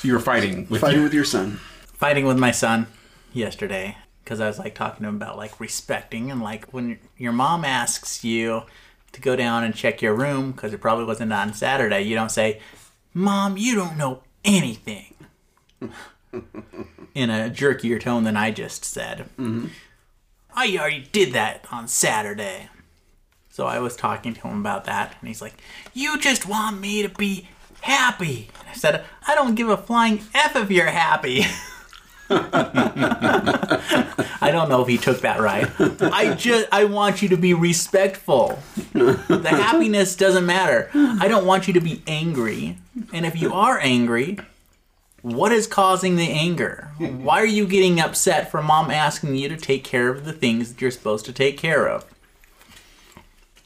So you were fighting with Fighting your- with your son. fighting with my son yesterday because I was like talking to him about like respecting and like when your mom asks you to go down and check your room because it probably wasn't on Saturday, you don't say, "Mom, you don't know anything." In a jerkier tone than I just said. Mm-hmm. I already did that on Saturday. So I was talking to him about that, and he's like, You just want me to be happy. And I said, I don't give a flying F if you're happy. I don't know if he took that right. I just I want you to be respectful. The happiness doesn't matter. I don't want you to be angry. And if you are angry, what is causing the anger? Why are you getting upset for mom asking you to take care of the things that you're supposed to take care of?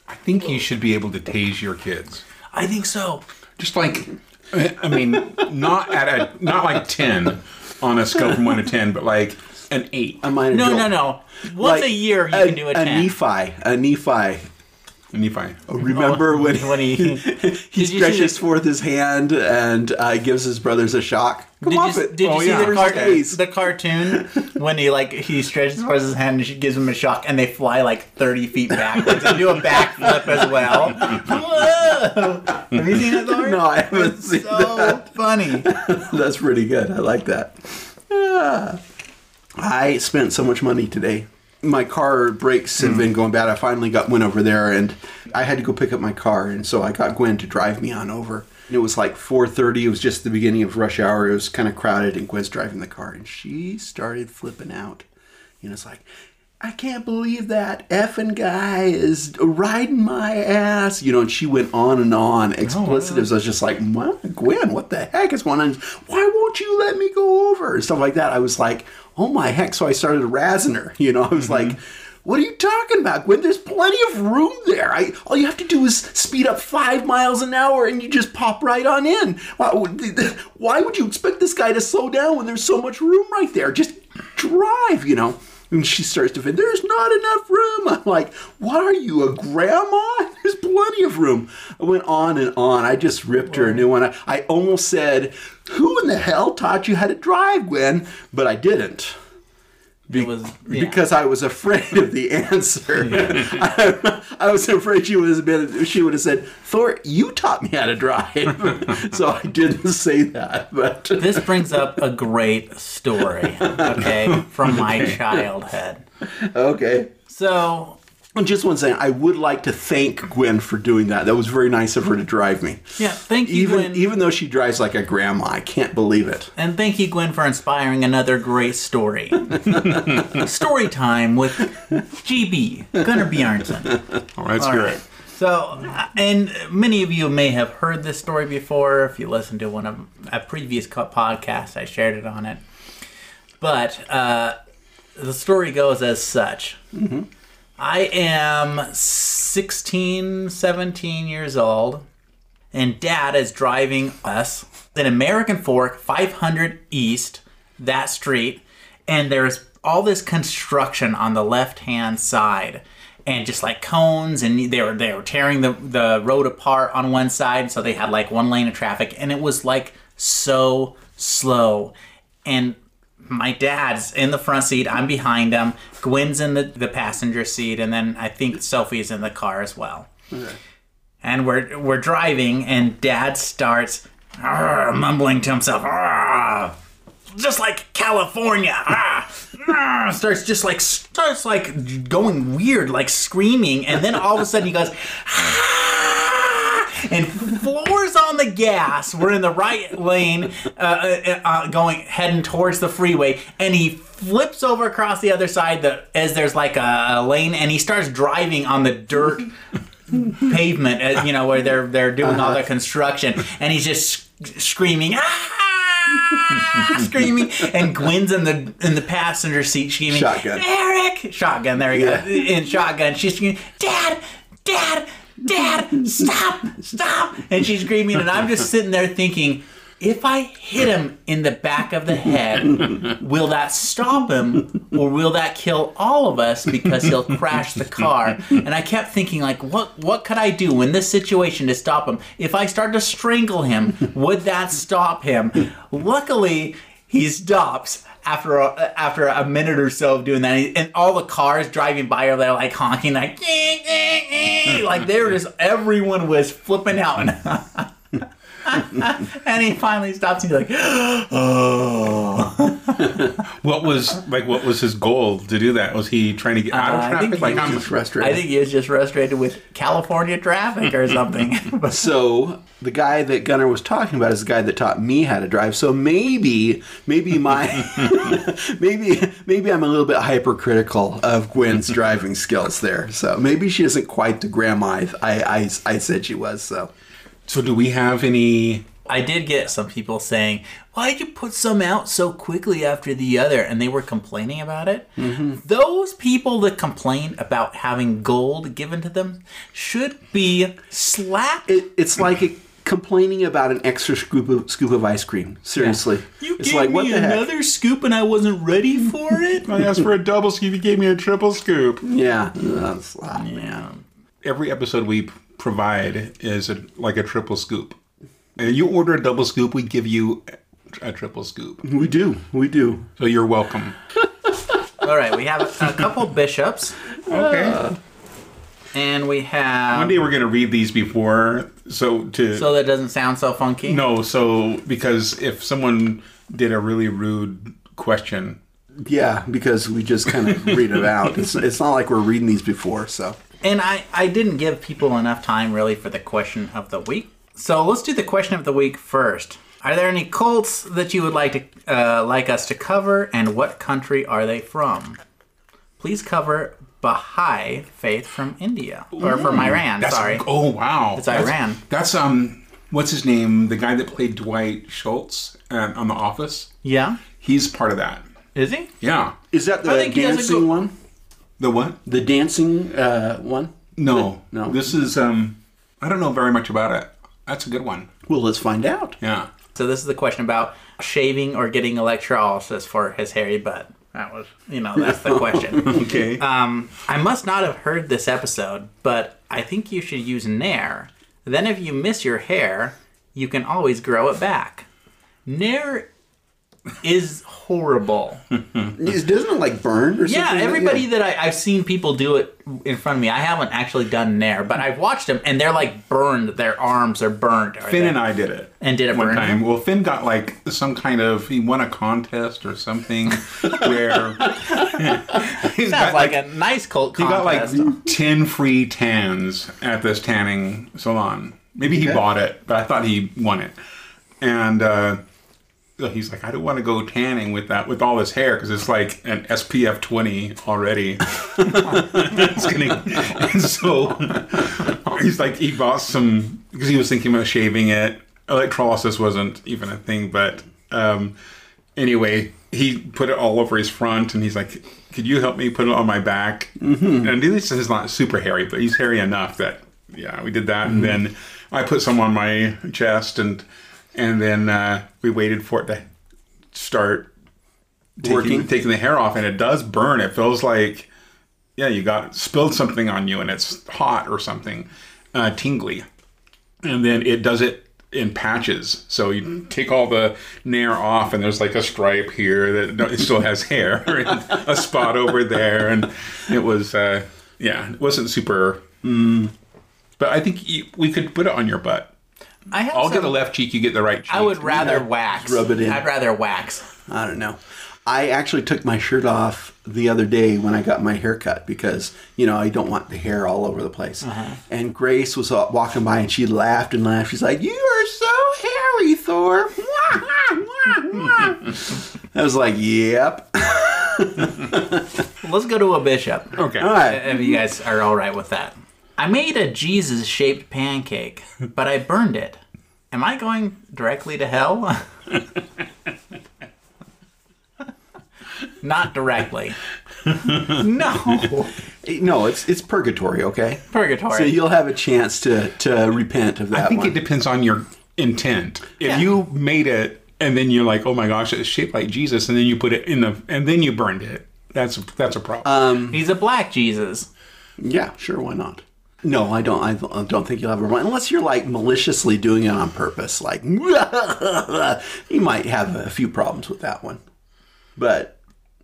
I think you should be able to tase your kids. I think so. Just like, I mean, not at a not like ten on a scale from one to ten, but like an eight. A minor No, jolt. no, no. Once Like, a year you can do a a 10. Nephi. A Nephi. And you find Remember when when he he Did you see stretches forth his hand and uh, gives his brothers a shock? Come Did off you, it. did you Oh, see yeah. the, car- the case? the cartoon when he like he stretches forth his hand and she gives him a shock and they fly like thirty feet backwards and do a backflip as well? Whoa! Have you seen it, Thor? No, I haven't seen So funny. That's pretty good. I like that. Ah. I spent so much money today. My car brakes have hmm. been going bad. I finally got Gwen over there, and I had to go pick up my car, and so I got Gwen to drive me on over. And it was like 4:30. It was just the beginning of rush hour. It was kind of crowded, and Gwen's driving the car, and she started flipping out. You know, it's like, I can't believe that effing guy is riding my ass. You know, and she went on and on, explicitives. I was just like, what? Gwen, what the heck is going on? Why won't you let me go over? And stuff like that. I was like, oh my heck. So I started razzing her. You know, I was like, mm-hmm. what are you talking about, Gwen? There's plenty of room there. I all you have to do is speed up five miles an hour, and you just pop right on in. Why would- Why would you expect this guy to slow down when there's so much room right there? Just drive, you know. And she starts to fit. There's not enough room. I'm like, what are you, a grandma? There's plenty of room. I went on and on. I just ripped her a new one. I, I almost said, who in the hell taught you how to drive, Gwen? But I didn't It was yeah. because I was afraid of the answer. I, I was afraid she would have been. She would have said, "Thor, you taught me how to drive," so I didn't say that. But this brings up a great story, okay, from my childhood. okay. So just one thing, I would like to thank Gwen for doing that. That was very nice of her to drive me. yeah, thank you, Even Gwen. even though she drives like a grandma, I can't believe it. And thank you, Gwen, for inspiring another great story. story time with GB, Gunnar Bjarnson. All right, let's All hear right. it. So, uh, and many of you may have heard this story before. If you listened to one of a previous co- podcast, I shared it on it. But uh, the story goes as such. I am 16, 17 years old, and dad is driving us in American Fork 500 East, that street, and there's all this construction on the left hand side. And just like cones, and they were they were tearing the the road apart on one side, so they had like one lane of traffic, and it was like so slow. And my dad's in the front seat. I'm behind him. Gwen's in the, the passenger seat, and then I think Sophie's in the car as well. And we're we're driving, and Dad starts mumbling to himself, just like California. Starts just like starts like going weird, like screaming, and then all of a sudden he goes. And floors on the gas. We're in the right lane, uh, uh, uh, going heading towards the freeway, and he flips over across the other side. The, as there's like a, a lane, and he starts driving on the dirt pavement, uh, you know, where they're they're doing all the construction, and he's just sc- screaming, ah, screaming, and Gwen's in the in the passenger seat screaming, Shotgun. Eric, shotgun, there we go, in shotgun, she's screaming, Dad, Dad, Dad, stop, stop, and she's screaming, and I'm just sitting there thinking. if I hit him in the back of the head, will that stop him or will that kill all of us because he'll crash the car? And I kept thinking like what what could I do in this situation to stop him? If I start to strangle him, would that stop him? Luckily, he stops after a, after a minute or so of doing that, and all the cars driving by are there like honking, like like they were just everyone was flipping out, and, and he finally stops and he's like, "Oh." What was like? What was his goal to do that? Was he trying to get out Uh, of I traffic? think Like I'm Just frustrated. I think he was just frustrated with California traffic or something. So the guy that Gunner was talking about is the guy that taught me how to drive. So maybe, maybe my, maybe, maybe I'm a little bit hypercritical of Gwen's driving skills there. So maybe she isn't quite the grandma I, I, I said she was. So So do we have any? I did get some people saying, "Why'd you put some out so quickly after the other?" And they were complaining about it. Those people that complain about having gold given to them should be slapped. it, it's like a, complaining about an extra scoop of, scoop of ice cream. Seriously, you it's gave like what me the heck? another scoop and I wasn't ready for it. I asked for a double scoop. You gave me a triple scoop. Yeah, that's, ah, yeah. Every episode we provide is a, like a triple scoop. And you order a double scoop, we give you a triple scoop. we do, we do. So you're welcome. All right, we have a couple bishops, Okay. and we have One day we're gonna read these before, so to so that doesn't sound so funky. no, so because if someone did a really rude question, Yeah, because we just kind of read it out. It's, it's not like we're reading these before, so. And I, I didn't give people enough time really for the question of the week. So let's do the question of the week first. Are there any cults that you would like to uh, like us to cover, and what country are they from? Please cover Baha'i faith from India or from Iran. that's sorry, oh wow, It's That's- Iran. That's um, what's his name? The guy that played Dwight Schultz uh, on The Office. yeah, He's part of that. is he? Yeah. Is that the I think he has a dancing go- one? The what? The dancing uh, one? No, No. This is um, I don't know very much about it. That's a good one. Well, let's find out. Yeah. So this is the question about shaving or getting electrolysis for his hairy butt. That was, you know, that's the question. Okay. Um, I must not have heard this episode, but I think you should use Nair. Then, if you miss your hair, you can always grow it back. Nair is horrible. Is, doesn't it like burn or something? Yeah, something? everybody that I, I've seen people do it in front of me. I haven't actually done Nair, but I've watched them, and they're like burned. Their arms are burned. Or Finn they- and I did it. And did it one burn time. him? Well, Finn got like some kind of he won a contest or something where he Sounds like a nice cult he got like ten free tans at this tanning salon. Maybe he Okay. bought it, but I thought he won it. And uh, so he's like, I don't want to go tanning with that with all this hair because it's like an SPF twenty already. it's gonna, and so he's like, he bought some because he was thinking about shaving it. Electrolysis wasn't even a thing, but um, anyway, he put it all over his front, and he's like, "Could you help me put it on my back?" Mm-hmm. And this is not super hairy, but he's hairy enough that yeah, we did that, and then I put some on my chest, and and then uh, we waited for it to start taking, Working. taking the hair off, and it does burn. It feels like yeah, you got spilled something on you, and it's hot or something, uh, tingly, and then it does it in patches. So you take all the nair off, and there's like a stripe here that no- it still has hair, and a spot over there, and it was uh, yeah, it wasn't super. Mm, but I think you, we could put it on your butt. I have I'll some- get the left cheek, you get the right cheek. I would rather wax. rub it in. I'd rather wax. I don't know. I actually took my shirt off the other day when I got my hair cut because, you know, I don't want the hair all over the place. And Grace was uh, walking by and she laughed and laughed. She's like, You are so hairy, Thor. I was like, Yep. Let's go to a bishop. Okay. All right. If you guys are all right with that. I made a Jesus shaped pancake, but I burned it. Am I going directly to hell? Not directly. no. No, it's it's purgatory, okay? Purgatory. So you'll have a chance to, to repent of that I think one. it depends on your intent. If Yeah. you made it and then you're like, oh my gosh, it's shaped like Jesus, and then you put it in the and then you burned it. That's that's a problem. Um, He's a black Jesus. Yeah, sure. Why not? No, I don't. I don't- think you'll have a run unless you're like maliciously doing it on purpose. Like you might have a few problems with that one, but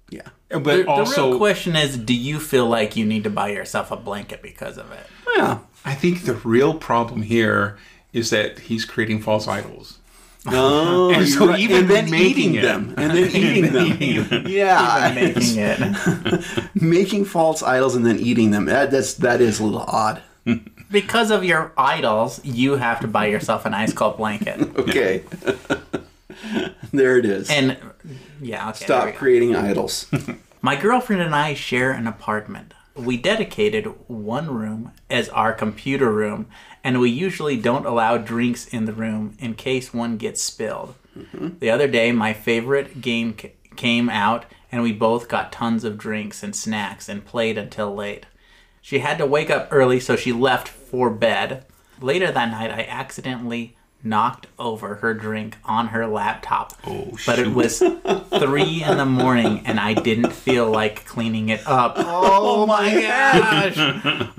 yeah. Uh, but The, the real question is, do you feel like you need to buy yourself a blanket because of it? Yeah. I think the real problem here is that he's creating false idols. Oh, And so right. even and then making eating it- them, and then eating them. Yeah, Making it making false idols and then eating them. That, that's that is a little odd. because of your idols, you have to buy yourself an ice cold blanket. Okay, there it is. And yeah, okay. Stop creating idols. My girlfriend and I share an apartment. We dedicated one room as our computer room, and we usually don't allow drinks in the room in case one gets spilled. Mm-hmm. The other day, my favorite game ca- came out, and we both got tons of drinks and snacks and played until late. She had to wake up early, so she left for bed. Later that night, I accidentally knocked over her drink on her laptop. Oh, But it was three in the morning, and I didn't feel like cleaning it up. Oh, oh my gosh!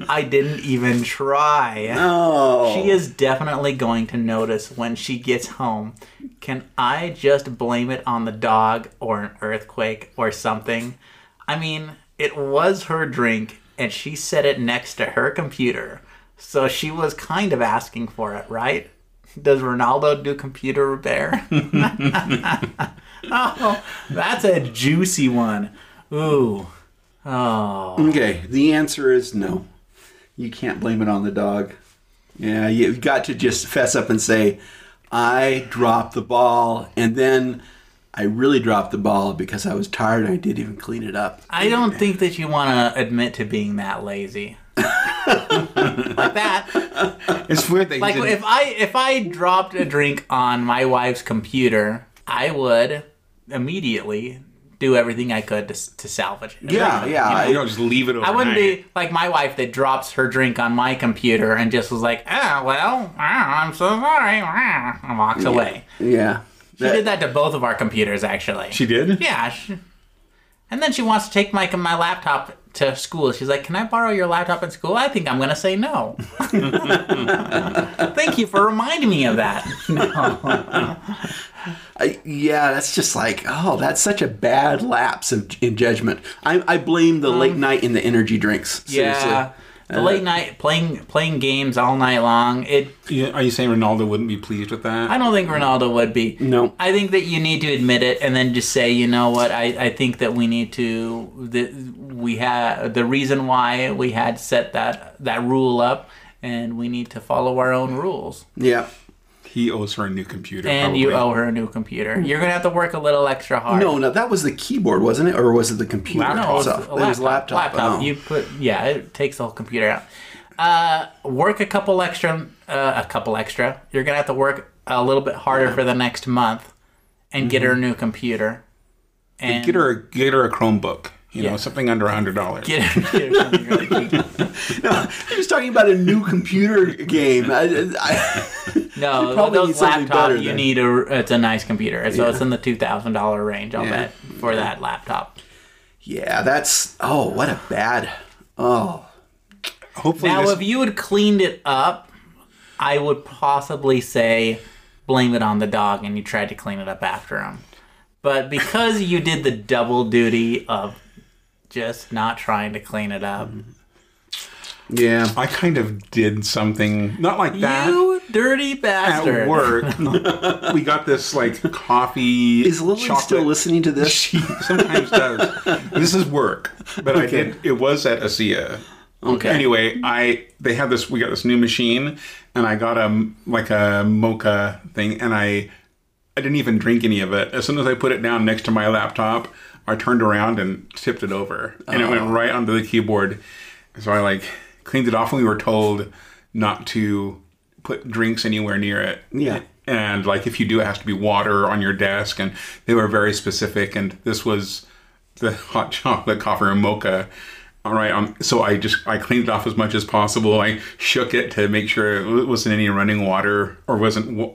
I didn't even try. Oh, She is definitely going to notice when she gets home. Can I just blame it on the dog or an earthquake or something? I mean, it was her drink and she set it next to her computer. So she was kind of asking for it, right? Does Ronaldo do computer repair? oh, that's a juicy one. Ooh. Oh. Okay, the answer is no. You can't blame it on the dog. Yeah, you've got to just fess up and say, I dropped the ball, and then I really dropped the ball because I was tired and I didn't even clean it up. I don't think that you want to admit to being that lazy. like that. it's weird that he Like didn't- if I if I dropped a drink on my wife's computer, I would immediately do everything I could to, to salvage it. Yeah, yeah. you don't just leave it overnight. I wouldn't be like my wife that drops her drink on my computer and just was like, "Ah, well, ah, I'm so sorry," ah," and walks away. Yeah. She did that to both of our computers, actually. She did. Yeah. She, and then she wants to take my my laptop to school. She's like, "Can I borrow your laptop at school?" I think I'm going to say no. Thank you for reminding me of that. I, yeah, that's just like, oh, that's such a bad lapse of, in judgment. I, I blame the mm. late night and the energy drinks. Seriously. Yeah. The late uh, night playing playing games all night long. It. Are you saying Ronaldo wouldn't be pleased with that? I don't think Ronaldo would be. No. I think that you need to admit it and then just say, you know what? I, I think that we need to. That we had the reason why we had set that that rule up, and we need to follow our own rules. Yeah. He owes her a new computer. And you owe her a new computer. You're gonna have to work a little extra hard. No, no, that was the keyboard, wasn't it? Or was it the computer? Laptop. No, it's itself? a It was laptop. laptop. Oh. You put yeah, it takes the whole computer out. Uh, work a couple extra, uh, a couple extra. You're gonna have to work a little bit harder for the next month, and get her a new computer. And get her a, get her a Chromebook. You Yeah. know, something under a hundred dollars. Get her, get her something. No, he was talking about a new computer game. I, I, No, those laptop you than- need a. It's a nice computer, so it's in the two thousand dollar range. I'll Yeah. bet for that laptop. yeah, that's. Oh, what a bad. Oh, Hopefully, Now, this, if you had cleaned it up, I would possibly say blame it on the dog and you tried to clean it up after him. But because you did the double duty of just not trying to clean it up, yeah. I kind of did something not like that. you dirty bastard. at work, we got this like coffee. Is Lily chocolate. still listening to this? She sometimes does. This is work, but I did. It was at ASEA. Okay. Anyway, I they had this. We got this new machine, and I got a like a mocha thing, and I I didn't even drink any of it. As soon as I put it down next to my laptop, I turned around and tipped it over, and it went right onto the keyboard. So I like cleaned it off, and we were told not to put drinks anywhere near it. Yeah. And like if you do, it has to be water on your desk, and they were very specific. And this was the hot chocolate coffee or mocha. All right, um, so I just I cleaned it off as much as possible. I shook it to make sure it wasn't any running water or wasn't wa-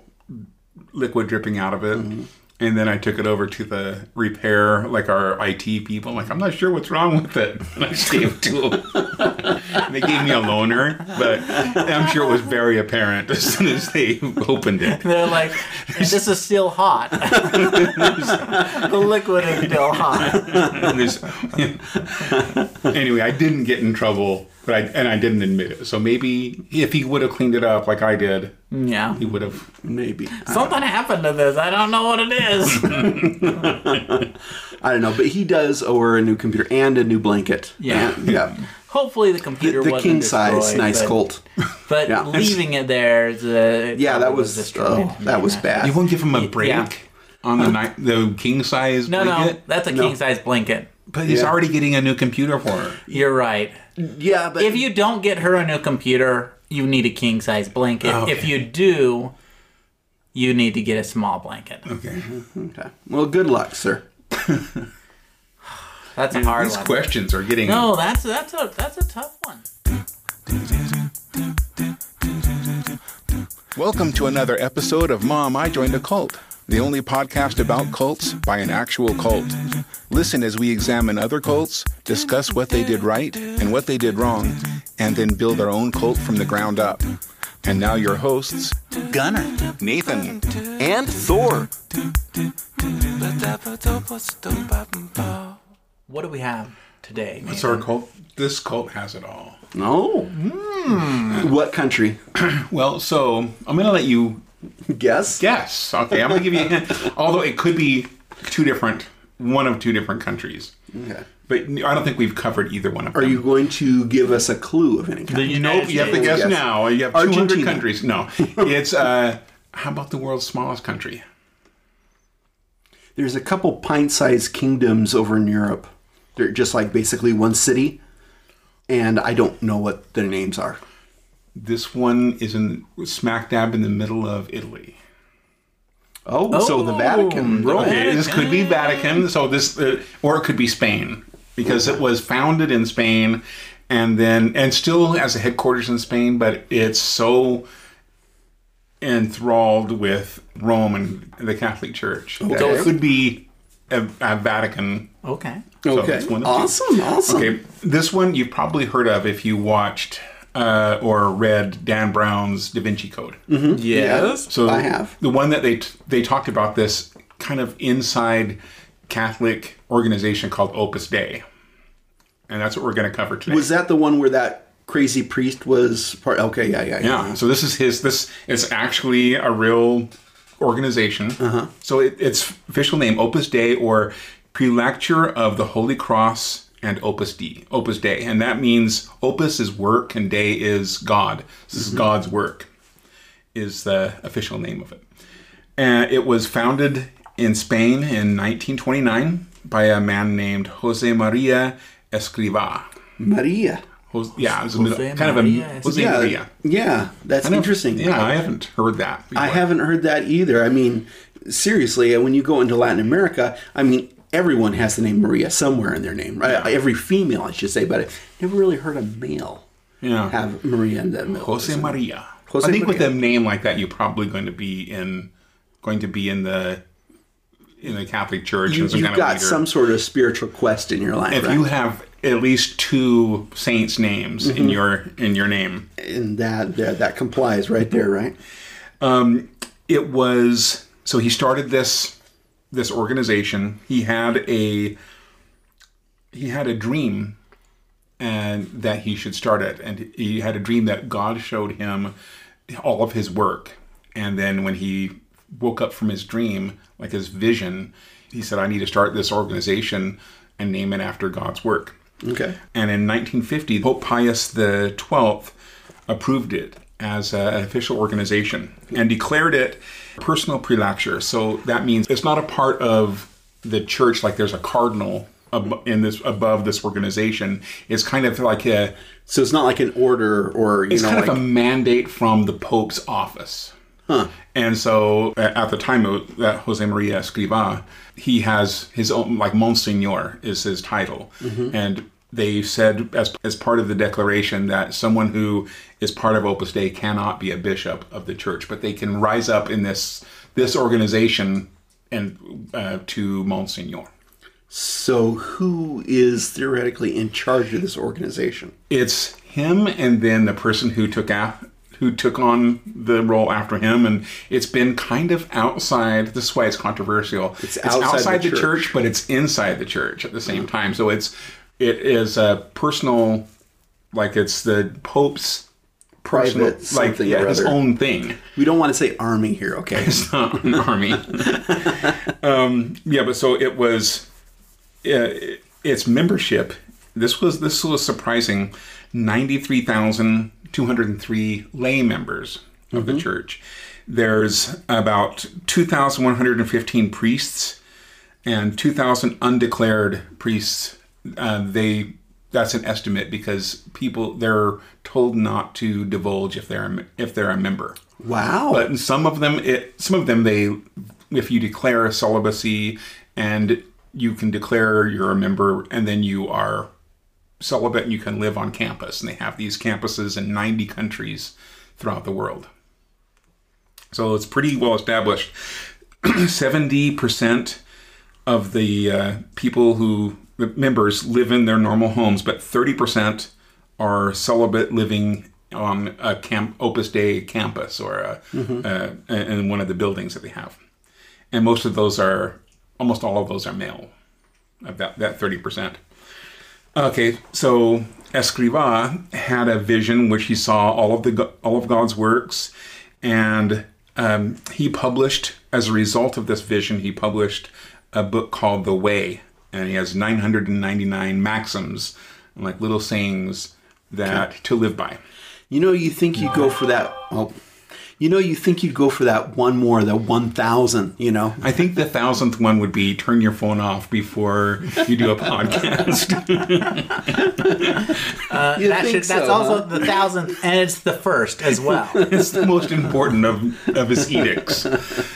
liquid dripping out of it. And then I took it over to the repair, like our IT people. I'm like, I'm not sure what's wrong with it. And I gave to them. They gave me a loaner, but I'm sure it was very apparent as soon as they opened it. They're like, this is still hot. the liquid is still hot. And there's- anyway, I didn't get in trouble, but I and I didn't admit it. So maybe if he would have cleaned it up like I did, Yeah. he would have. Maybe. Something happened to this. I don't know what it is. I don't know, but he does owe her a new computer and a new blanket. Yeah. And- yeah. Hopefully the The, computer the wasn't king size, nice but, Colt. But Yeah. leaving it there, uh, it Yeah, that probably was destroyed. oh, that was bad. You won't give him a Yeah. break on the night the king size No, no, blanket, that's a No. king size blanket. but he's Yeah. already getting a new computer for her. You're right. Yeah, but If you don't get her a new computer, you need a king size blanket. Oh, okay. If you do, you need to get a small blanket. Okay, mm-hmm. okay. well, good luck, sir. That's a hard these one. questions are getting. No, that's that's a that's a tough one. Welcome to another episode of Mom, I Joined a Cult, the only podcast about cults by an actual cult. Listen as we examine other cults, discuss what they did right and what they did wrong, and then build our own cult from the ground up. And now your hosts, Gunner. Nathan. And Thor. What do we have today? What's our cult? This cult has it all. No. Hmm. What country? Well, so I'm going to let you Guess. guess. Okay, I'm going to give you a hint. Although it could be two different, one of two different countries. Okay. But I don't think we've covered either one of Are them. Are you going to give us a clue of any kind? The Nope, United you have to States. guess now. You have 200 countries. No, it's, uh, how about the world's smallest country? There's a couple pint-sized kingdoms over in Europe. They're just like basically one city, and I don't know what their names are. This one is in smack dab in the middle of Italy. Oh, so the Oh, Vatican, the. Okay, this could be Vatican. So this, uh, or it could be Spain, because it was founded in Spain, and then and still has a headquarters in Spain, but it's so enthralled with Rome and the Catholic Church. So Okay. it could be a, a Vatican. Okay. So Okay, one of two. awesome, awesome. Okay, this one you've probably heard of if you watched uh, or read Dan Brown's Da Vinci Code. Yes. So I have. the one that they they talked about this kind of inside Catholic organization called Opus Dei, and that's what we're going to cover today. Was that the one where that crazy priest was part? Okay, yeah, yeah, yeah. So this is his. This is actually a real organization. Uh-huh. So it, its official name Opus Dei or Prelature of the Holy Cross and Opus d Opus Dei, and that means Opus is work and Dei is God. This is mm-hmm. God's work. Is the official name of it. And it was founded in Spain in 1929 by a man named Jose Maria Escriva. Maria. Jose, yeah, it was a Jose kind of a Maria Jose Yeah, Maria. yeah, that's I interesting. Yeah, I haven't heard that. Before. I haven't heard that either. I mean, seriously, when you go into Latin America, I mean, everyone has the name Maria somewhere in their name, right? Yeah. Every female, I should say, but I never really heard a male Yeah. have Maria in that middle. Jose Maria. Jose I think with a name like that, you're probably going to be in, going to be in the, in the Catholic Church. You, and some you've kind got some sort of spiritual quest in your life, If right? you have at least two saints' names Mm-hmm. in your in your name, and that, that that complies right there, right? it was so he started this this organization. He had a he had a dream and that he should start it and he had a dream that God showed him all of his work and then when he woke up from his dream like his vision he said I need to start this organization and name it after God's work. Okay. And in 1950, Pope Pius XII approved it as a- an official organization and declared it personal prelature. So that means it's not a part of the church like there's a cardinal ab- in this above this organization. It's kind of like a So it's not like an order or you it's know kind like of a mandate from the Pope's office. Huh. And so at the time of that Jose Maria Escriva, he has his own, like Monsignor is his title. Mm-hmm. And they said, as, as part of the declaration, that someone who is part of Opus Dei cannot be a bishop of the church, but they can rise up in this this organization and uh, to Monsignor. So, who is theoretically in charge of this organization? It's him, and then the person who took af- who took on the role after him, and it's been kind of outside. This is why it's controversial. It's outside the the, church. church, but it's inside the church at the same time. So it's it is a personal, like it's the Pope's personal, Private like something yeah, or his other. own thing. We don't want to say army here, okay? It's not an army. um, yeah, but so it was. Uh, its membership. This was this was surprising. Ninety three thousand two hundred and three lay members of the church. There's about two thousand one hundred and fifteen priests and two thousand undeclared priests. Uh, they that's an estimate because people they're told not to divulge if they're if they're a member. Wow. But some of them, it some of them they, if you declare a celibacy and you can declare you're a member, and then you are celibate and you can live on campus, and they have these campuses in 90 countries throughout the world. So it's pretty well established. 70% of the uh, people who members live in their normal homes, but 30% are celibate living on a camp Opus Dei campus or a, uh, in one of the buildings that they have. And most of those are, almost all of those are male, of that, that 30%. Okay, so Escriva had a vision which he saw all of the all of God's works, and um, he published as a result of this vision. He published a book called The Way, and he has 999 maxims, like little sayings that to live by. You know, you think you'd go for that. Oh, you know, you think you'd go for that one more, the one thousand. You know, I think the thousandth one would be turn your phone off before you do a podcast. you that think should, that's so, also the thousandth, and it's the first as well. it's the most important of, of his edicts.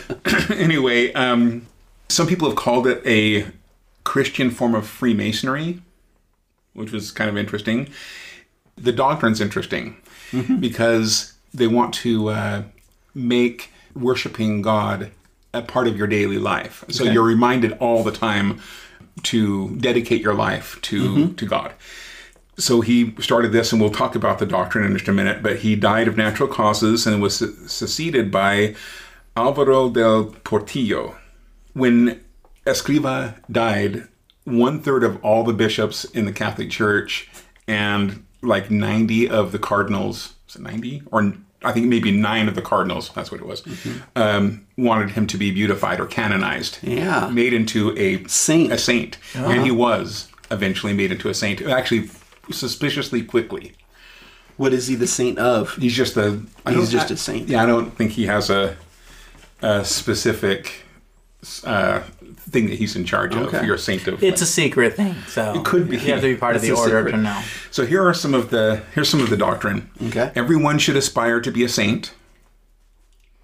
anyway, um, some people have called it a Christian form of Freemasonry, which was kind of interesting. The doctrine's interesting because they want to uh, make worshiping God a part of your daily life. So Okay. you're reminded all the time to dedicate your life to to God. So he started this, and we'll talk about the doctrine in just a minute. But he died of natural causes and was su- succeeded by Alvaro del Portillo. When Escriva died, one third of all the bishops in the Catholic Church and like 90 of the cardinals, is it 90? Or I think maybe nine of the cardinals, that's what it was, um, wanted him to be beautified or canonized. Yeah. Made into a Saint. A saint. And he was eventually made into a saint. Actually, suspiciously quickly. what is he the saint of? He's just a. He's just I- a saint. Yeah, I don't think he has a, a specific uh, thing that he's in charge of. You're a saint of. It's a secret thing, so it could be. You have to be part of the order secret. to know. So here are some of the here's some of the doctrine. Okay. Everyone should aspire to be a saint.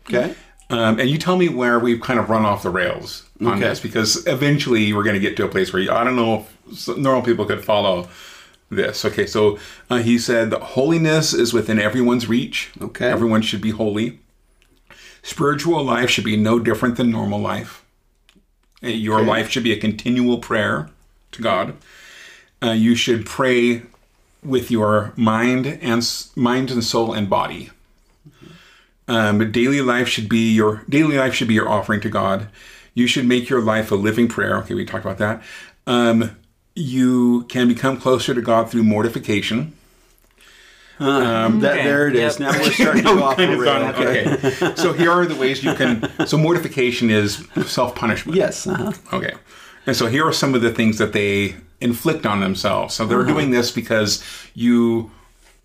Okay. Um, and you tell me where we've kind of run off the rails on Okay. this because eventually we're going to get to a place where you, I don't know if normal people could follow this. Okay, so uh, he said that holiness is within everyone's reach. Okay. Everyone should be holy. Spiritual life should be no different than normal life. Uh, Your Okay. life should be a continual prayer to God. Uh, you should pray with your mind and mind and soul and body. Um, daily life should be your daily life should be your offering to God. You should make your life a living prayer. Okay, we talked about that. Um, you can become closer to God through mortification. That, Okay. there it is. Yep. Now we're starting to go off Kind the of rail. gone- Okay. okay. so here are the ways you can. So mortification is self punishment. Yes. Uh-huh. Okay. And so here are some of the things that they inflict on themselves. So they're doing this because you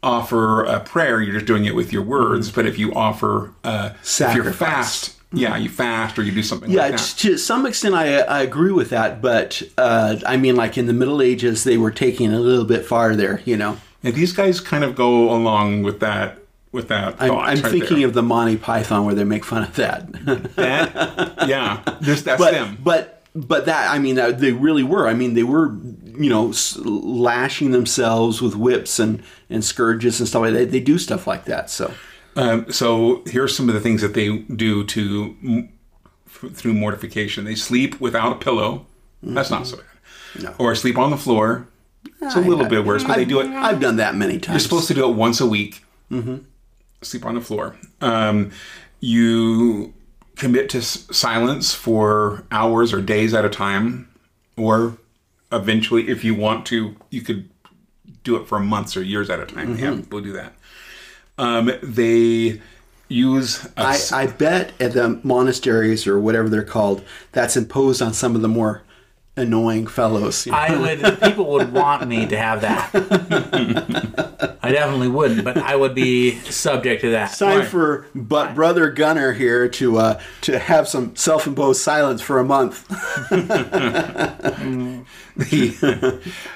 offer a prayer, you're just doing it with your words. But if you offer, uh, if you're Sacrifice. fast, yeah, you fast or you do something Yeah, like that. to some extent, I, I agree with that. But uh, I mean, like in the Middle Ages, they were taking it a little bit farther. You know, And these guys kind of go along with that. With that I'm, I'm right thinking there. of the Monty Python where they make fun of that. that. Yeah, this that's but them. but but that I mean, they really were. I mean, they were you know lashing themselves with whips and and scourges and stuff like that. They do stuff like that. So Um, so here's some of the things that they do to through mortification. They sleep without a pillow. That's not so bad. No. Or sleep on the floor. It's a little bit worse, but they do it. I've done that many times. You're supposed to do it once a week. Mm-hmm. Sleep on the floor. Um, you commit to s- silence for hours or days at a time, or eventually, if you want to, you could do it for months or years at a time. Have people do that. Um, they use I, s- I bet at the monasteries or whatever they're called, that's imposed on some of the more annoying fellows. you know. I would. People would want me to have that. I definitely wouldn't, but I would be subject to that. Time Why? for but brother Gunner here to uh, to have some self-imposed silence for a month. they,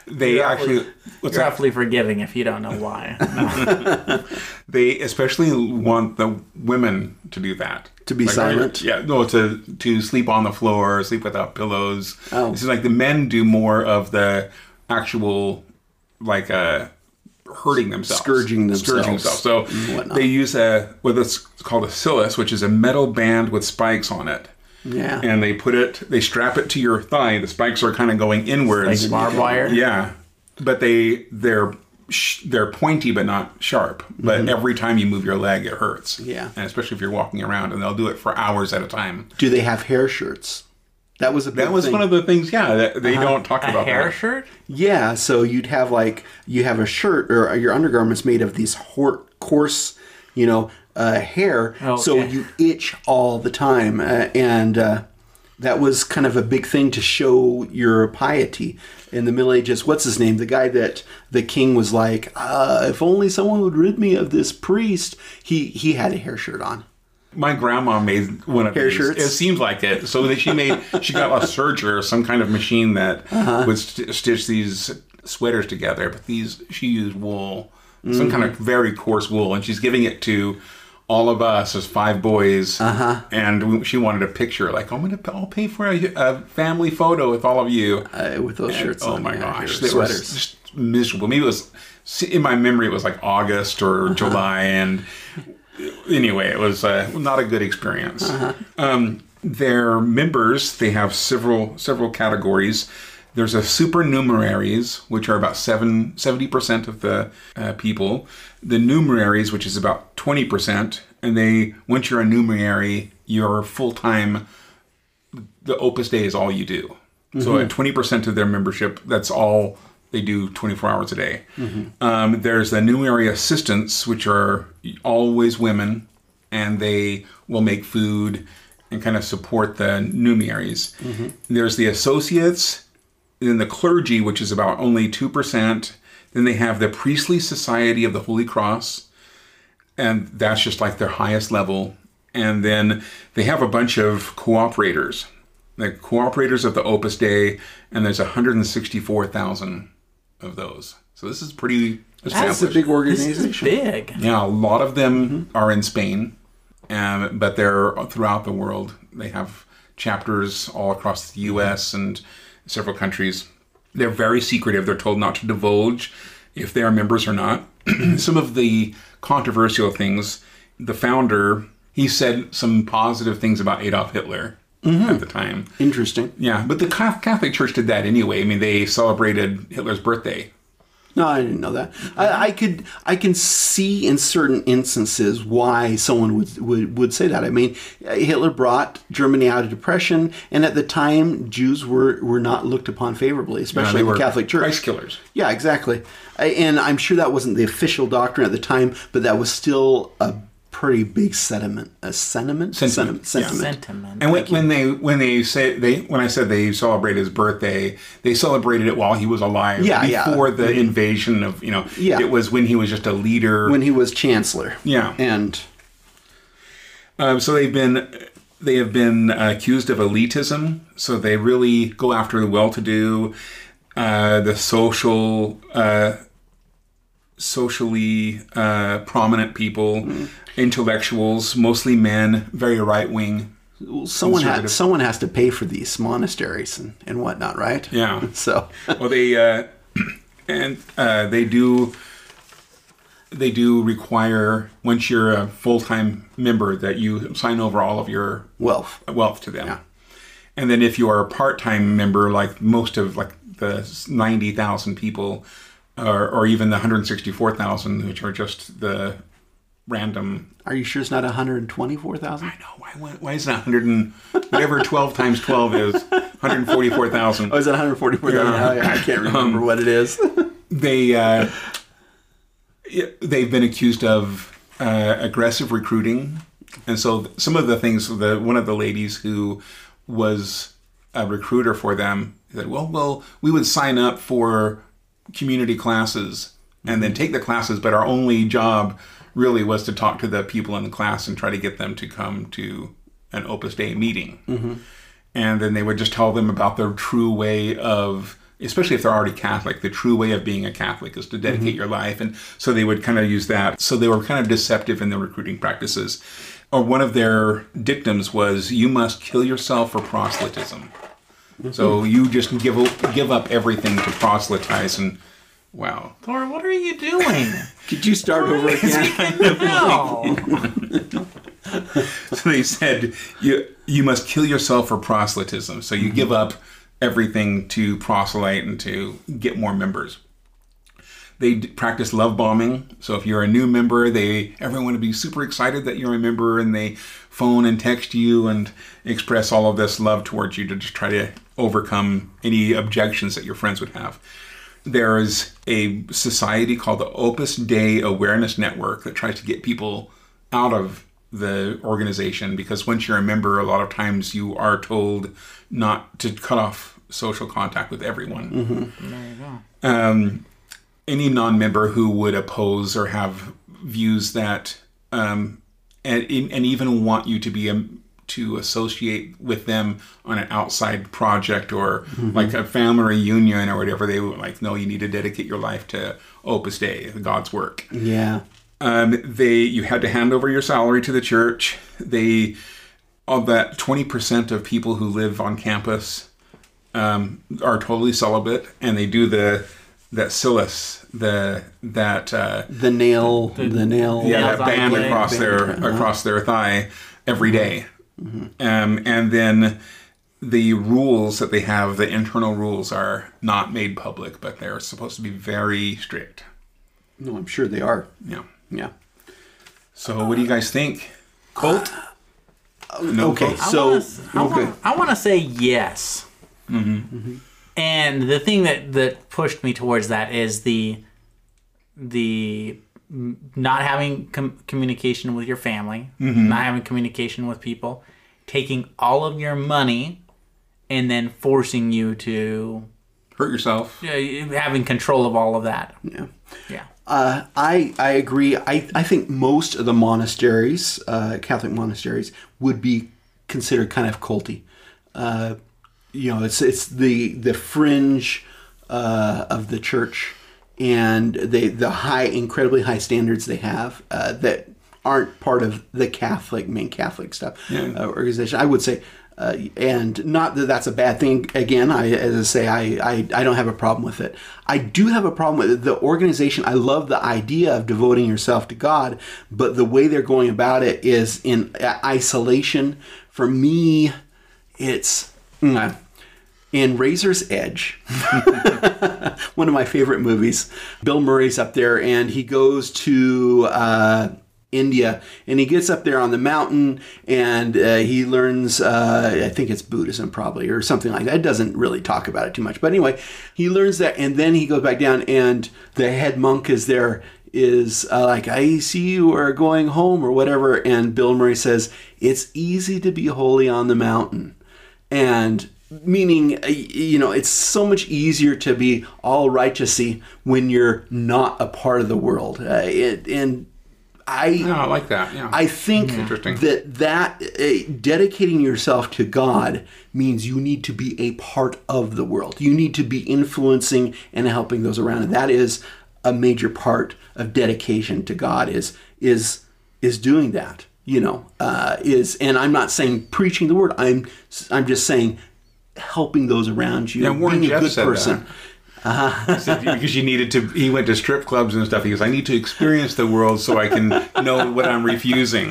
they actually what's You're that? forgiving if you don't know why. No. they especially want the women to do that To be silent? yeah no to to sleep on the floor sleep without pillows. Oh. it's like the men do more of the actual like uh hurting themselves. Scourging themselves, scourging themselves themselves. So they use a what's called a cilice which is a metal band with spikes on it. Yeah. and they put it they strap it to your thigh. The spikes are kind of going inwards. Like barbed wire. yeah, but they they're sh- they're pointy but not sharp. But every time you move your leg, it hurts. Mm-hmm. Yeah. and especially if you're walking around, and they'll do it for hours at a time. Do they have hair shirts? That was a big That was thing. one of the things. Yeah, that they don't talk A about hair that. shirt? Yeah, so you'd have like you have a shirt or your undergarments made of these hor- coarse, you know, uh, hair. So you itch all the time, uh, and uh, that was kind of a big thing to show your piety in the Middle Ages. What's his name? The guy that the king was like, uh, if only someone would rid me of this priest. He he had a hair shirt on. My grandma made one of Hair these. shirts? It seems like it. So that she made she got a serger or some kind of machine that Uh-huh. would st- stitch these sweaters together. But these she used wool, Mm-hmm. some kind of very coarse wool, and she's giving it to all of us as five boys. Uh-huh. And we, she wanted a picture, like I'm gonna I'll pay for a, a family photo with all of you. Uh, with those shirts oh on. my yeah, gosh, your it was just miserable. Maybe it was in my memory. It was like August or July, and anyway, it was uh, not a good experience. Um, their members they have several several categories. There's a supernumeraries, which are about seven, 70% of the uh, people. The numeraries, which is about 20%. And they, once you're a numerary, you're full time the Opus Dei is all you do. So at twenty percent of their membership, that's all they do twenty four hours a day. Um, there's the numerary assistants, which are always women, and they will make food and kind of support the numeraries. There's the associates, then the clergy, which is about only two percent. Then they have the priestly society of the Holy Cross, and that's just like their highest level. And then they have a bunch of cooperators, the cooperators of the Opus Dei, and there's 164,000 of those. So this is pretty established. That's a established. big This is organization. big. yeah, a lot of them are in Spain, um, but they're throughout the world. They have chapters all across the U.S. and several countries. They're very secretive. They're told not to divulge if they are members or not. some of the controversial things. The founder he said some positive things about Adolf Hitler mm-hmm. at the time. Interesting. Yeah, but the Catholic Church did that anyway. I mean, they celebrated Hitler's birthday. No, I didn't know that. I, I could, I can see in certain instances why someone would, would would say that. I mean, Hitler brought Germany out of depression, and at the time, Jews were were not looked upon favorably, especially they in the Catholic Church. Christ killers. Yeah, exactly. I- And I'm sure that wasn't the official doctrine at the time, but that was still a pretty big sentiment. A sentiment. Sentiment, Sen- yeah. sentiment. Sentiment. And when, when they when they say they when I said they celebrated his birthday, they celebrated it while he was alive. Yeah, yeah. before the invasion of you know. Yeah. it was when he was just a leader. When he was chancellor. Yeah. And Um, so they've been they have been accused of elitism. So they really go after the well-to-do, uh, the social, uh, socially uh, prominent people, intellectuals, mostly men, very right-wing. someone has someone has to pay for these monasteries and, and whatnot, right? Yeah. So well, they uh, and uh, they do they do require once you're a full-time member that you sign over all of your Wealth. wealth to them. And then if you are a part-time member, like most of like the 90,000 people, or, or even the 164,000, which are just the random. Are you sure it's not 124,000? I know why why, why is it 100 and whatever 12 times 12 is 144,000. Oh, is it 144,000? I, I can't remember what it is. They uh, they've been accused of uh, aggressive recruiting, and so some of the things the one of the ladies who was a recruiter for them said, "Well, well, we would sign up for community classes and then mm-hmm. take the classes, but our only job really was to talk to the people in the class and try to get them to come to an Opus Dei meeting." Mm-hmm. and then they would just tell them about the true way of especially if they're already catholic the true way of being a catholic is to dedicate mm-hmm. your life. And so they would kind of use that. So they were kind of deceptive in their recruiting practices. Or one of their dictums was you must kill yourself for proselytism so you just give up, give up everything to proselytize and wow Thor, what are you doing? Could you start over again? no. so they said you you must kill yourself for proselytism. So you mm-hmm. give up everything to proselyte and to get more members. They d- practice love bombing. So if you're a new member, they everyone would be super excited that you're a member, and they phone and text you and express all of this love towards you to just try to overcome any objections that your friends would have. There is a society called the Opus Dei Awareness Network that tries to get people out of the organization because once you're a member, a lot of times you are told not to cut off social contact with everyone. There you Um, any non-member who would oppose or have views that um, and, and even want you to be a, to associate with them on an outside project or like a family reunion or whatever they were like no you need to dedicate your life to opus dei god's work yeah. um, they you had to hand over your salary to the church. They of that twenty percent of people who live on campus um, are totally celibate, and they do the that cilice the that uh, The nail, the, nail. yeah Nails that band leg. across their across their thigh every day. Um, and then the rules that they have, the internal rules, are not made public, but they're supposed to be very strict. No, I'm sure they are. Yeah. Yeah. So, what do you guys think? Colt? No okay, Colt? so I wanna, I okay. wanna- I want to say yes. And the thing that that pushed me towards that is the the not having com- communication with your family, not having communication with people, taking all of your money, and then forcing you to Hurt yourself. uh, having control of all of that. yeah. Yeah. Uh, I I agree. I, I think most of the monasteries, uh, Catholic monasteries, would be considered kind of culty. Uh, you know, it's it's the the fringe uh, of the church, and they the high, incredibly high standards they have uh, that aren't part of the Catholic main Catholic stuff uh, organization. I would say. Uh, and not that that's a bad thing. Again, I, as I say, I, I, I don't have a problem with it. I do have a problem with the organization. I love the idea of devoting yourself to God, but the way they're going about it is in isolation. For me, it's mm, in Razor's Edge, one of my favorite movies. Bill Murray's up there, and he goes to uh, India, and he gets up there on the mountain, and uh, he learns. Uh, I think it's Buddhism, probably, or something like that. It doesn't really talk about it too much, but anyway, he learns that, and then he goes back down, and the head monk is there. Is uh, like I see you are going home or whatever, and Bill Murray says it's easy to be holy on the mountain and meaning uh, you know it's so much easier to be all righteousy when you're not a part of the world uh, it, and i No, I like that. Yeah. I think Interesting. that that uh, dedicating yourself to God means you need to be a part of the world. You need to be influencing and helping those around, and that is a major part of dedication to God. Is is is doing that. You know, uh, is and I'm not saying preaching the word. I'm I'm just saying helping those around you, Yeah, Warren being a good person. that. Said, because you needed to. He went to strip clubs and stuff. He goes, I need to experience the world so I can know what I'm refusing.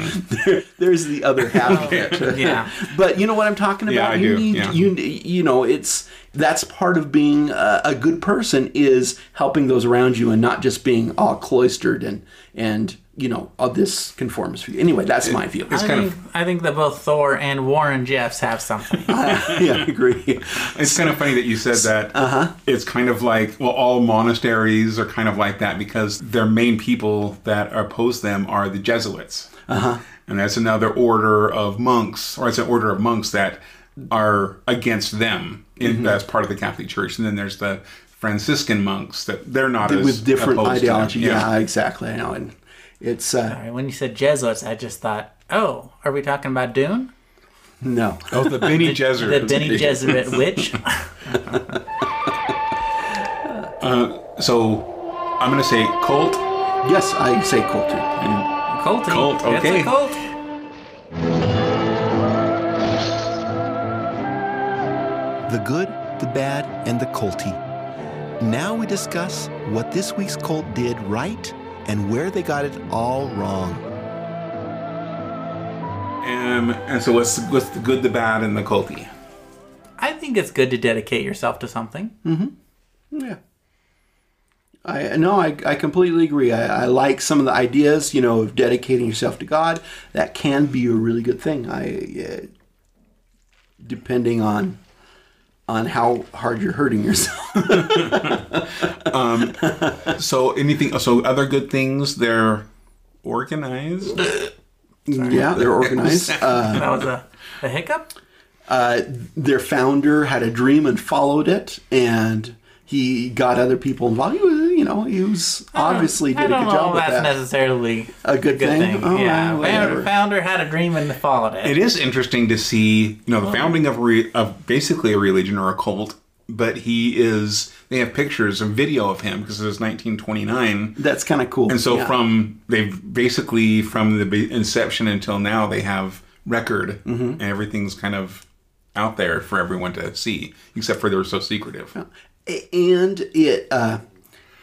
There's the other half of it. Yeah. But you know what I'm talking about. Yeah, I you do, need yeah. you you know it's that's part of being a, a good person is helping those around you and not just being all cloistered and and you know oh, this conforms for you. Anyway, that's my view. It's I kind think, of I think that both Thor and Warren Jeffs have something. yeah, I agree. it's kind of funny that you said that. Uh-huh. It's kind of like well, all monasteries are kind of like that because their main people that oppose them are the Jesuits. Uh-huh. And that's another order of monks, or it's an order of monks that are against them in, as part of the Catholic Church. And then there's the Franciscan monks that they're not as With different opposed to them. ideology. Yeah. exactly. I know. And it's uh, All right, when you said Jesuits, I just thought, oh, are we talking about Dune? no. Oh, the Bene Gesserit. The Jesuit. Bene Gesserit witch? So I'm going to say cult. Yes, I say cult too. Culty. Cult, It's okay. a cult. the good, the bad, and the culty. Now we discuss what this week's cult did right and where they got it all wrong. Um, and so what's what's the good, the bad, and the culty? I think it's good to dedicate yourself to something. Mm-hmm. Yeah. I no, I, I completely agree. I, I like some of the ideas, you know, of dedicating yourself to God. That can be a really good thing. I uh, depending on on how hard you're hurting yourself. um, So anything? So other good things? They're organized. yeah, they're organized. Uh, That was a, a hiccup? uh, their founder had a dream and followed it, and he got other people involved. He was, you know, he was obviously I did a don't good know job if with that's that. necessarily A good thing? Oh, yeah, well, founder, founder had a dream and followed it. It is interesting to see, you know, the founding of re- of basically a religion or a cult. But he is. They have pictures and video of him because it was 1929. That's kind of cool. And so Yeah. from they've basically from the inception until now they have record Mm-hmm. and everything's kind of out there for everyone to see except for they were so secretive. and it uh,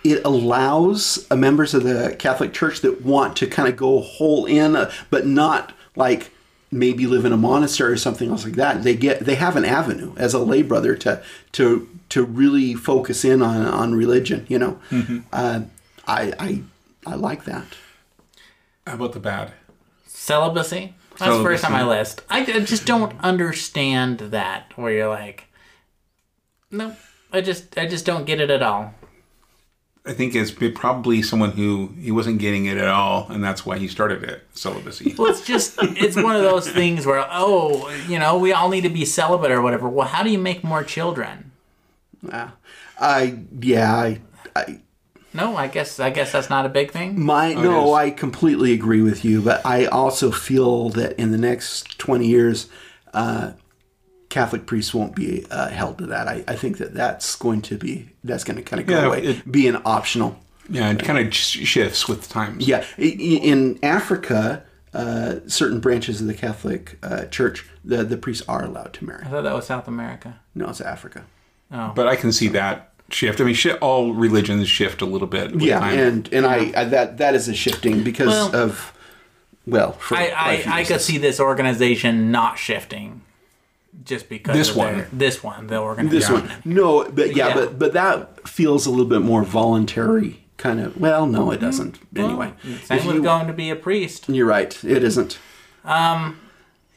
it allows uh, members of the Catholic Church that want to kind of go whole in, uh, but not like maybe live in a monastery or something else like that. They get they have an avenue as a lay brother to to to really focus in on on religion. You know, uh, I I I like that. How about the bad? Celibacy. That's the first on my list. I, I just don't understand that. Where you're like, no, I just I just don't get it at all. I think it's probably someone who he wasn't getting it at all, and that's why he started it celibacy. Well, it's just it's one of those things where oh, you know, we all need to be celibate or whatever. Well, how do you make more children? Yeah. I yeah I. I No, I guess I guess that's not a big thing. My Oh, no. I completely agree with you, but I also feel that in the next twenty years, uh, Catholic priests won't be uh, held to that. I, I think that that's going to be that's going to kind of go Yeah, away, it- be an optional. yeah, it kind of shifts with times. Yeah, I- i- in Africa, uh, certain branches of the Catholic uh, Church, the the priests are allowed to marry. I thought that was South America. No, it's Africa. Oh. But I can see that shift. I mean, shi all religions shift a little bit. With Yeah, time. and and I, I that that is a shifting because Well- of well, for I quite a I, few I could see this organization not shifting, just because This one. their- this one, the organization. This one, no, but yeah, Yeah. but but that feels a little bit more voluntary, kind of. Well, no, it doesn't. anyway, Same If with going to be a priest. you're right. It isn't. Um,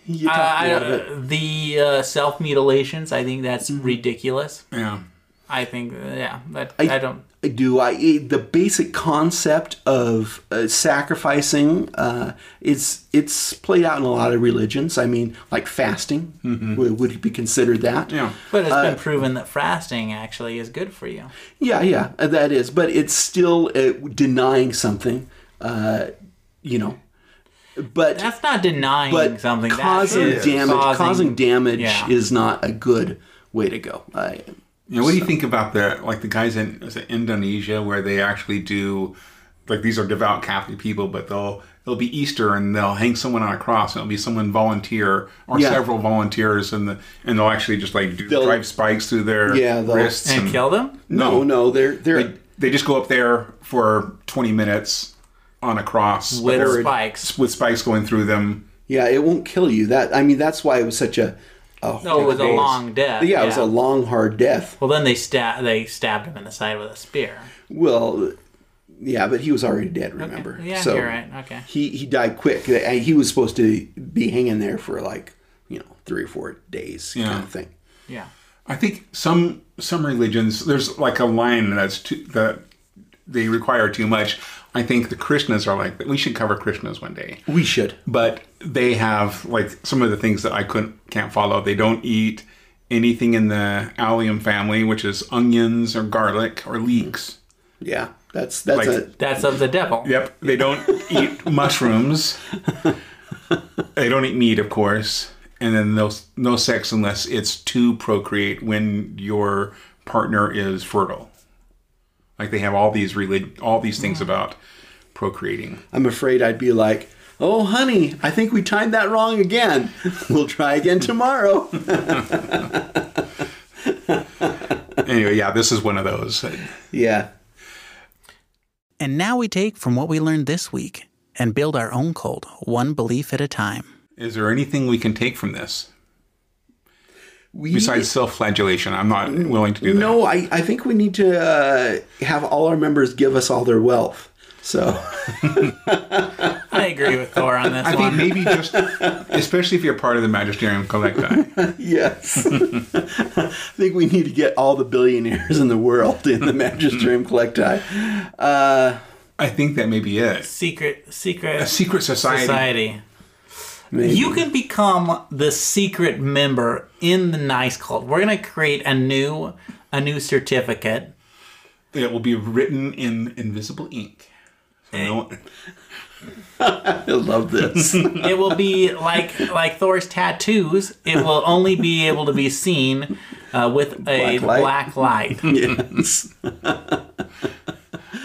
you I, me out of it. uh, the uh, self mutilations, I think that's Mm-hmm. ridiculous. yeah. I think, yeah, that I, don't. I do. I the basic concept of uh, sacrificing uh, is it's played out in a lot of religions. I mean, like fasting would, would be considered that. Yeah. But it's Uh, been proven that fasting actually is good for you. Yeah, yeah, uh, that is. But it's still uh, denying something. Uh, you know, but That's not denying but something. that causing is damage, causing, damage yeah. is not a good way to go. I, You know, what do you think about the like the guys in is it Indonesia where they actually do like these are devout Catholic people, but they'll it'll be Easter and they'll hang someone on a cross and it'll be someone volunteer or Yeah. several volunteers and the and they'll actually just like do, They'll- drive spikes through their Yeah, they'll- wrists And kill them? No, no, they're they're They, they just go up there for 20 minutes on a cross With spikes. with spikes going through them. yeah. It won't kill you. That I mean, that's why it was such a. a No, it was a long death. yeah, it was a long, hard death. Well, then they stab they stabbed him in the side with a spear. Well, yeah, but he was already dead. Remember? Yeah, so you're right. Okay. He he died quick. He was supposed to be hanging there for like you know three or four days, Yeah. kind of thing. Yeah. I think some some religions there's like a line that's too, that they require too much. I think the Krishnas are like we should cover Krishnas one day. We should. But they have like some of the things that I couldn't can't follow. They don't eat anything in the allium family, which is onions or garlic or leeks. Yeah, that's that's Like- a That's of the devil. Yep. They don't eat mushrooms. They don't eat meat, of course. And then no, no sex unless it's to procreate when your partner is fertile. Like they have all these relig- all these things about procreating. I'm afraid I'd be like, "Oh, honey, I think we timed that wrong again. We'll try again tomorrow." Anyway, yeah, this is one of those. yeah. And now we take from what we learned this week and build our own cult, one belief at a time. Is there anything we can take from this We, besides self-flagellation? I'm not willing to do that. no, I, I think we need to uh, have all our members give us all their wealth. So I agree with Thor on this I think one. maybe just, especially if you're part of the Magisterium Collecti. yes, I think we need to get all the billionaires in the world in the Magisterium Collecti. Uh, I think that may be it. Secret secret A secret society. society. Maybe. You can become the secret member in the nice cult. We're gonna create a new a new certificate. It will be written in invisible ink. So no one- I love this. It will be like like Thor's tattoos. It will only be able to be seen uh, with a Black light. black light. yes,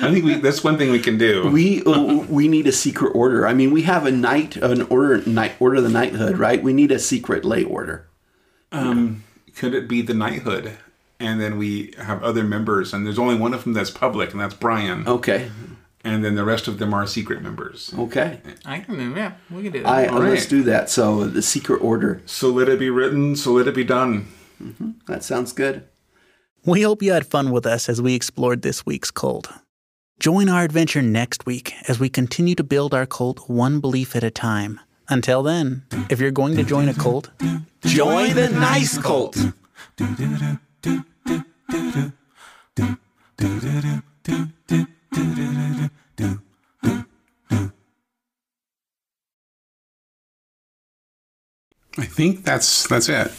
I think we, that's one thing we can do. we uh, we need a secret order. I mean, we have a knight, an order, knight order of the knighthood, right? We need a secret lay order. Could it be the knighthood? And then we have other members, and there's only one of them that's public, and that's Brian. Okay, And then the rest of them are secret members. okay. I can yeah, we can do that. I All let's right. do that. So the secret order. So let it be written, so let it be done. That sounds good. We hope you had fun with us as we explored this week's cult. Join our adventure next week as we continue to build our cult one belief at a time. Until then, if you're going to join a cult, Join the nice cult. I think that's that's it.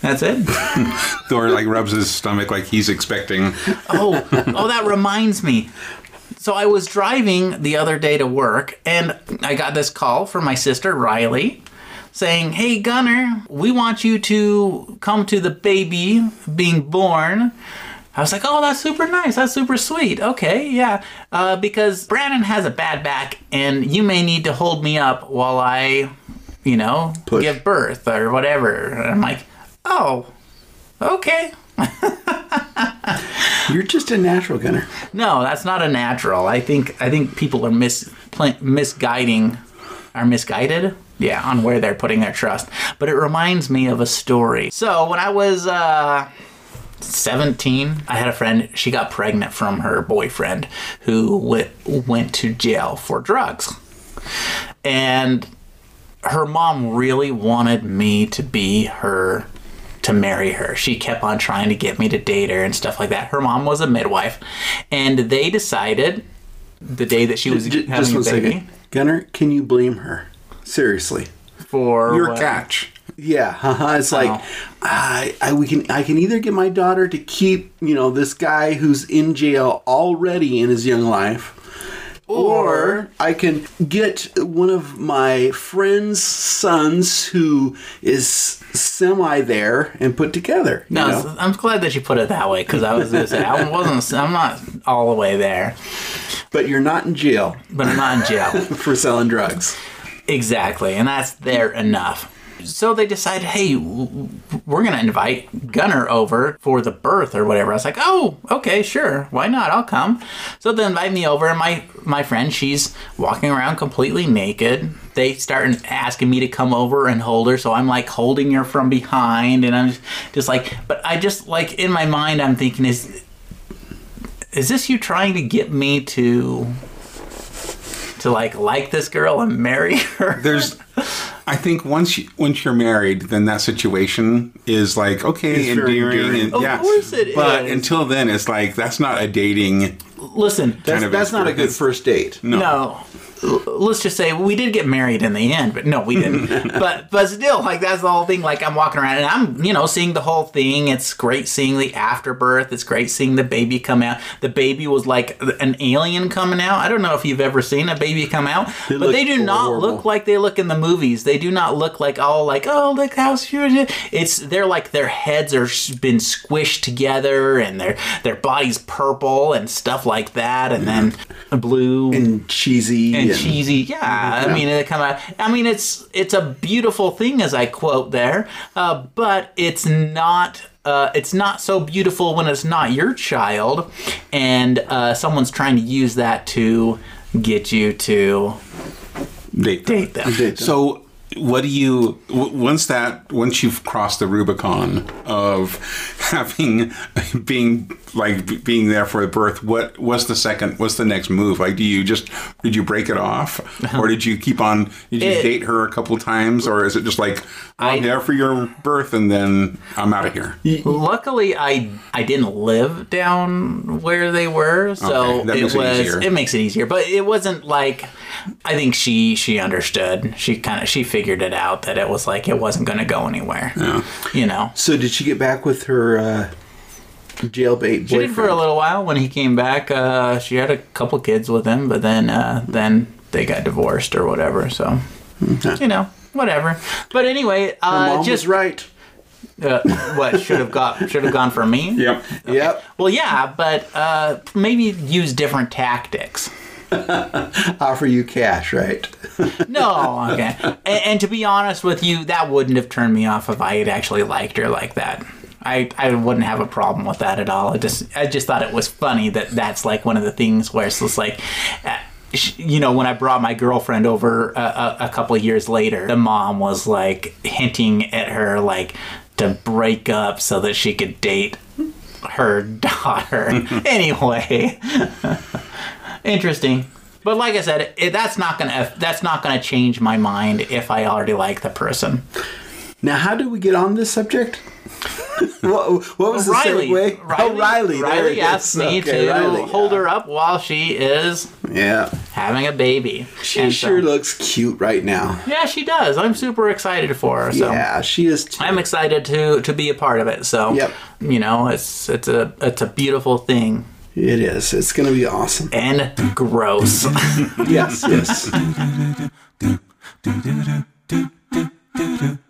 That's it. Thor like rubs his stomach like he's expecting. Oh, oh, that reminds me. So I was driving the other day to work, and I got this call from my sister Riley, saying, "Hey Gunner, we want you to come to the baby being born." I was like, "Oh, that's super nice. That's super sweet. Okay, yeah, uh, because Brandon has a bad back, and you may need to hold me up while I, you know, Push. give birth or whatever." And I'm like, "Oh, okay." You're just a natural gunner. No, that's not a natural. I think I think people are mis misguiding, are misguided. Yeah, on where they're putting their trust. But it reminds me of a story. So when I was uh, 17, I had a friend. She got pregnant from her boyfriend, who went went to jail for drugs, and her mom really wanted me to be her to marry her. She kept on trying to get me to date her and stuff like that. Her mom was a midwife, and they decided the day that she was J- having just a baby second. Gunner, can you blame her? Seriously. for Your what? catch. Yeah, haha, it's like Oh. I, I we can I can either get my daughter to keep you know this guy who's in jail already in his young life, or I can get one of my friend's sons who is semi there and put together. you No, know? I'm glad that you put it that way because I was gonna say I wasn't. I'm not all the way there. But you're not in jail But I'm not in jail. for selling drugs. Exactly, and that's there enough. So they decided, hey, we're going to invite Gunner over for the birth or whatever. I was like, oh, okay, sure, why not? I'll come. So they invite me over, and my my friend, she's walking around completely naked. They start asking me to come over and hold her, so I'm like holding her from behind, and I'm just, just like, but I just like in my mind, I'm thinking, is is this you trying to get me to to like like this girl and marry her? There's, I think once you, once you're married, then that situation is like okay, It's endearing, endearing. and Of yeah. course it but is. until then, it's like that's not a dating. Listen, That's, of that's not a good first date. No. no. Let's just say we did get married in the end, but no, we didn't. but but still, like that's the whole thing. Like I'm walking around and I'm you know seeing the whole thing. It's great seeing the afterbirth. It's great seeing the baby come out. The baby was like an alien coming out. I don't know if you've ever seen a baby come out, but they do not look like they look in the movies. They do not look like all like oh look how cute. It's they're like their heads are s- been squished together and their their body's purple and stuff like that, and then blue And cheesy. and cheesy. Yeah, I mean, it kind of. I mean, it's it's a beautiful thing, as I quote there, uh, but it's not. Uh, it's not so beautiful when it's not your child, and uh, someone's trying to use that to get you to Date. date them. Date them. So, what do you w- once that once you've crossed the Rubicon of having being like being there for the birth? What what's the second? What's the next move? Like, do you just did you break it off, uh-huh. or did you keep on? Did you It- date her a couple times, or is it just like I'm I- there for your birth and then I'm out of here? Luckily, I I didn't live down where they were, so Okay, that it makes it was easier. it makes it easier. But it wasn't like I think she she understood. She kind of she figured it out that it was like it wasn't going to go anywhere. Yeah. You know, So did she get back with her uh, jailbait boyfriend? she did for a little while. When he came back, uh, she had a couple kids with him, but then uh, then they got divorced or whatever. So you know. Whatever, but anyway, Her uh, mom just was right. uh, what should have got should have gone for me. Yep. Yep. Well, yeah, but uh, maybe use different tactics. Offer you cash, right? No, okay. and, and to be honest with you, that wouldn't have turned me off if I had actually liked her like that. I, I wouldn't have a problem with that at all. I just I just thought it was funny that that's like one of the things where it's just like. Uh, sh- you know, when I brought my girlfriend over uh, a, a couple of years later, the mom was like hinting at her like to break up so that she could date her daughter. anyway, interesting. But like I said, it, that's not gonna that's not gonna change my mind if I already like the person. Now, how did we get on this subject? what, what was the Riley, segue? Riley, oh, Riley. Riley asked me Okay, to Riley, hold yeah. her up while she is Yeah. having a baby. She And so- sure looks cute right now. yeah, she does. I'm super excited for her. So Yeah, she is. Too. I'm excited to to be a part of it. So Yep. you know, it's it's a it's a beautiful thing It is. It's going to be awesome. and gross. yes, yes.